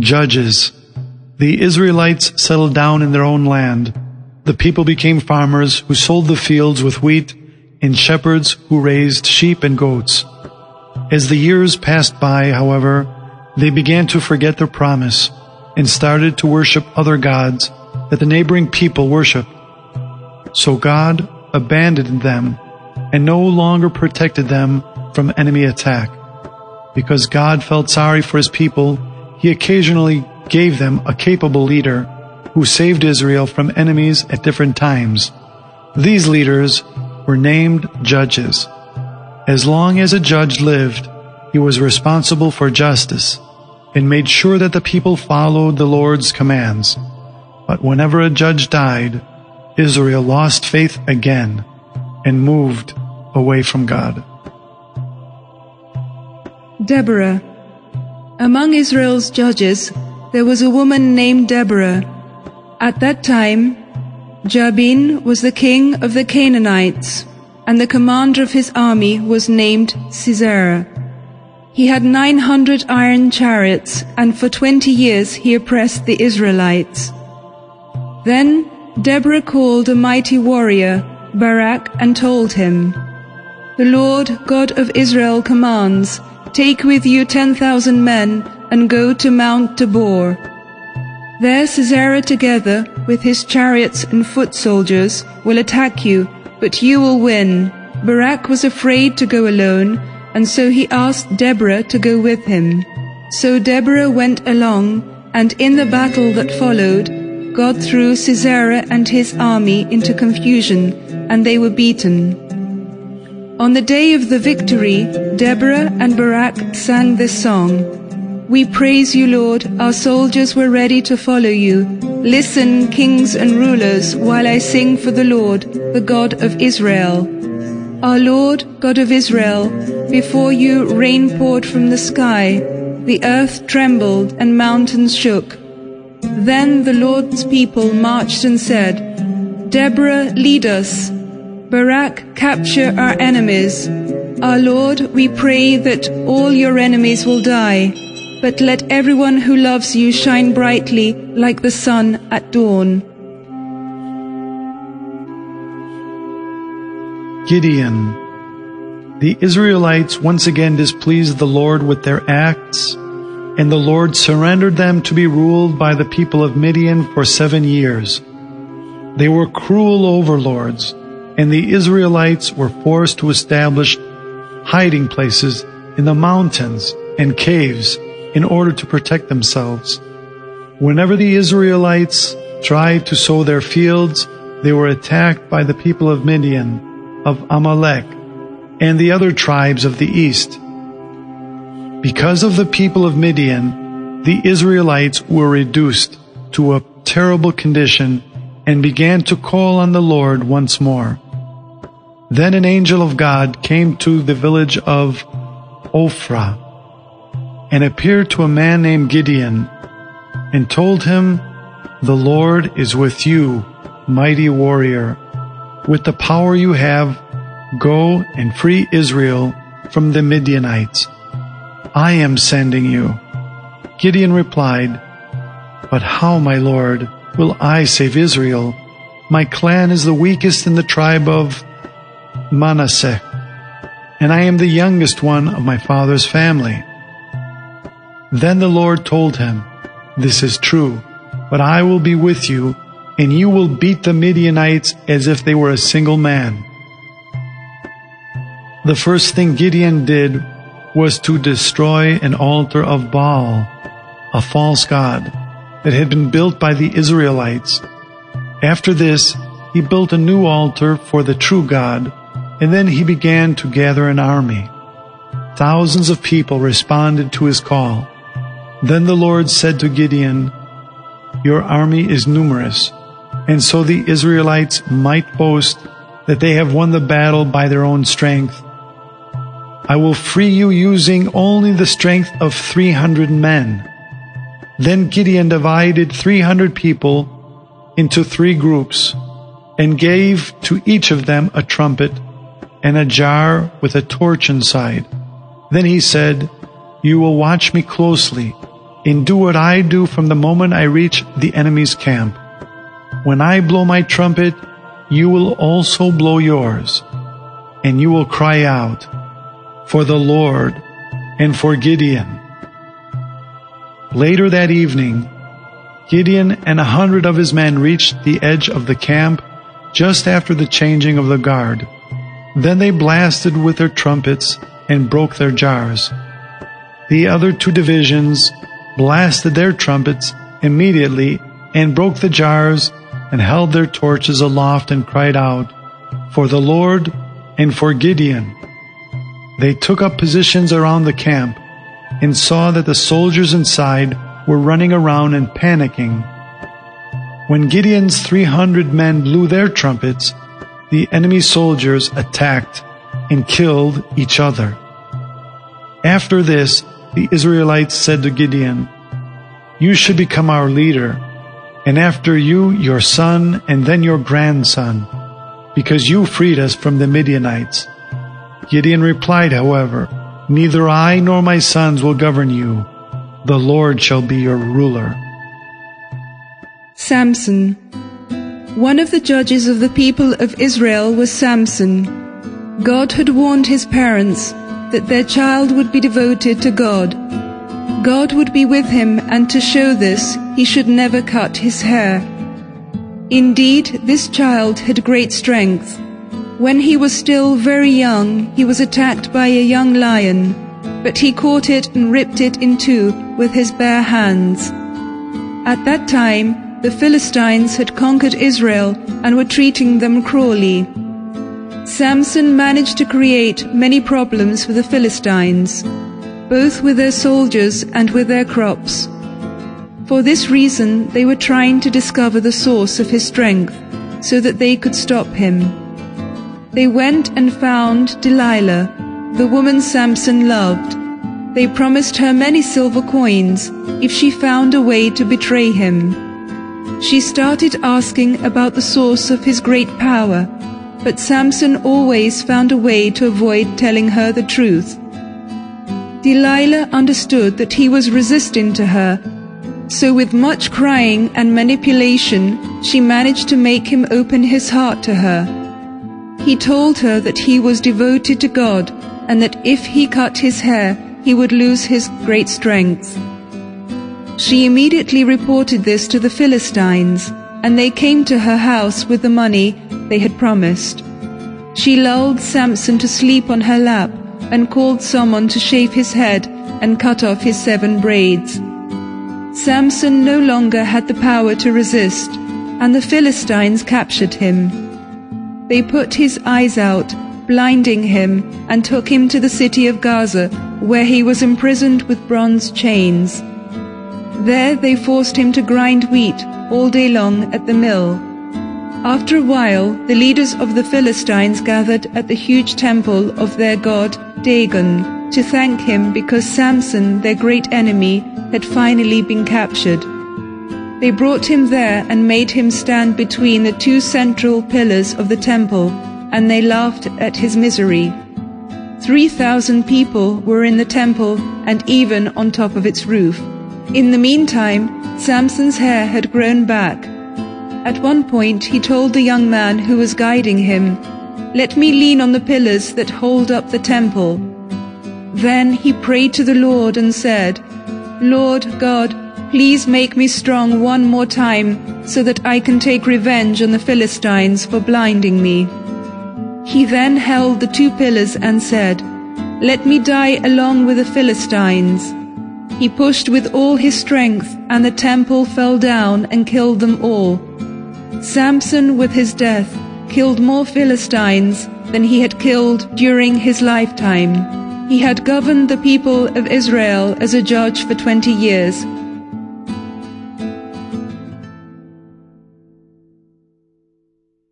Judges. The Israelites settled down in their own land. The people became farmers who sold the fields with wheat and shepherds who raised sheep and goats. As the years passed by, however, they began to forget their promise and started to worship other gods that the neighboring people worshiped. So God abandoned them and no longer protected them from enemy attack. Because God felt sorry for his people, he occasionally gave them a capable leader who saved Israel from enemies at different times. These leaders were named judges. As long as a judge lived, he was responsible for justice and made sure that the people followed the Lord's commands. But whenever a judge died, Israel lost faith again and moved away from God. Deborah. Among Israel's judges, there was a woman named Deborah. At that time, Jabin was the king of the Canaanites, and the commander of his army was named Sisera. He had 900 iron chariots, and for 20 years he oppressed the Israelites. Then Deborah called a mighty warrior, Barak, and told him, The Lord God of Israel commands, Take with you 10,000 men and go to Mount Tabor. There Sisera together with his chariots and foot soldiers will attack you, but you will win. Barak was afraid to go alone, and so he asked Deborah to go with him. So Deborah went along, and in the battle that followed, God threw Sisera and his army into confusion, and they were beaten. On the day of the victory, Deborah and Barak sang this song. We praise you, Lord. Our soldiers were ready to follow you. Listen, kings and rulers, while I sing for the Lord, the God of Israel. Our Lord, God of Israel, before you rain poured from the sky, the earth trembled and mountains shook. Then the Lord's people marched and said, Deborah, lead us. Barak, capture our enemies. Our Lord, we pray that all your enemies will die, but let everyone who loves you shine brightly like the sun at dawn. Gideon. The Israelites once again displeased the Lord with their acts, and the Lord surrendered them to be ruled by the people of Midian for seven years. They were cruel overlords, and the Israelites were forced to establish hiding places in the mountains and caves in order to protect themselves. Whenever the Israelites tried to sow their fields, they were attacked by the people of Midian of Amalek and the other tribes of the east. Because of the people of Midian, the Israelites were reduced to a terrible condition and began to call on the Lord once more. Then an angel of God came to the village of Ophrah and appeared to a man named Gideon and told him, The Lord is with you, mighty warrior. With the power you have, go and free Israel from the Midianites. I am sending you. Gideon replied, But how, my Lord, will I save Israel? My clan is the weakest in the tribe of Manasseh, and I am the youngest one of my father's family. Then the Lord told him, This is true, but I will be with you and you will beat the Midianites as if they were a single man. The first thing Gideon did was to destroy an altar of Baal, a false god that had been built by the Israelites. After this, he built a new altar for the true God, and then he began to gather an army. Thousands of people responded to his call. Then the Lord said to Gideon, Your army is numerous and so the Israelites might boast that they have won the battle by their own strength. I will free you using only the strength of 300 men. Then Gideon divided 300 people into three groups and gave to each of them a trumpet and a jar with a torch inside. Then he said, You will watch me closely and do what I do from the moment I reach the enemy's camp. When I blow my trumpet, you will also blow yours, and you will cry out for the Lord and for Gideon. Later that evening, Gideon and a hundred of his men reached the edge of the camp just after the changing of the guard. Then they blasted with their trumpets and broke their jars. The other two divisions blasted their trumpets immediately and broke the jars and held their torches aloft and cried out, For the Lord and for Gideon. They took up positions around the camp and saw that the soldiers inside were running around and panicking. When Gideon's 300 men blew their trumpets, the enemy soldiers attacked and killed each other. After this, the Israelites said to Gideon, You should become our leader, and after you, your son, and then your grandson, because you freed us from the Midianites. Gideon replied, however, Neither I nor my sons will govern you. The Lord shall be your ruler. Samson. One of the judges of the people of Israel was Samson. God had warned his parents that their child would be devoted to God. God would be with him, and to show this, he should never cut his hair. Indeed, this child had great strength. When he was still very young, he was attacked by a young lion, but he caught it and ripped it in two with his bare hands. At that time, the Philistines had conquered Israel and were treating them cruelly. Samson managed to create many problems for the Philistines, both with their soldiers and with their crops. For this reason, they were trying to discover the source of his strength so that they could stop him. They went and found Delilah, the woman Samson loved. They promised her many silver coins if she found a way to betray him. She started asking about the source of his great power but Samson always found a way to avoid telling her the truth. Delilah understood that he was resisting to her, so with much crying and manipulation, she managed to make him open his heart to her. He told her that he was devoted to God and that if he cut his hair, he would lose his great strength. She immediately reported this to the Philistines, and they came to her house with the money they had promised. She lulled Samson to sleep on her lap and called someone to shave his head and cut off his seven braids. Samson no longer had the power to resist, and the Philistines captured him. They put his eyes out, blinding him, and took him to the city of Gaza, where he was imprisoned with bronze chains. There they forced him to grind wheat all day long at the mill after a while, the leaders of the Philistines gathered at the huge temple of their god Dagon to thank him because Samson, their great enemy, had finally been captured. They brought him there and made him stand between the two central pillars of the temple, and they laughed at his misery. Three thousand people were in the temple and even on top of its roof. In the meantime, Samson's hair had grown back at one point he told the young man who was guiding him, Let me lean on the pillars that hold up the temple. Then he prayed to the Lord and said, Lord God, please make me strong one more time so that I can take revenge on the Philistines for blinding me. He then held the two pillars and said, Let me die along with the Philistines. He pushed with all his strength, and the temple fell down and killed them all. Samson, with his death, killed more Philistines than he had killed during his lifetime. He had governed the people of Israel as a judge for twenty years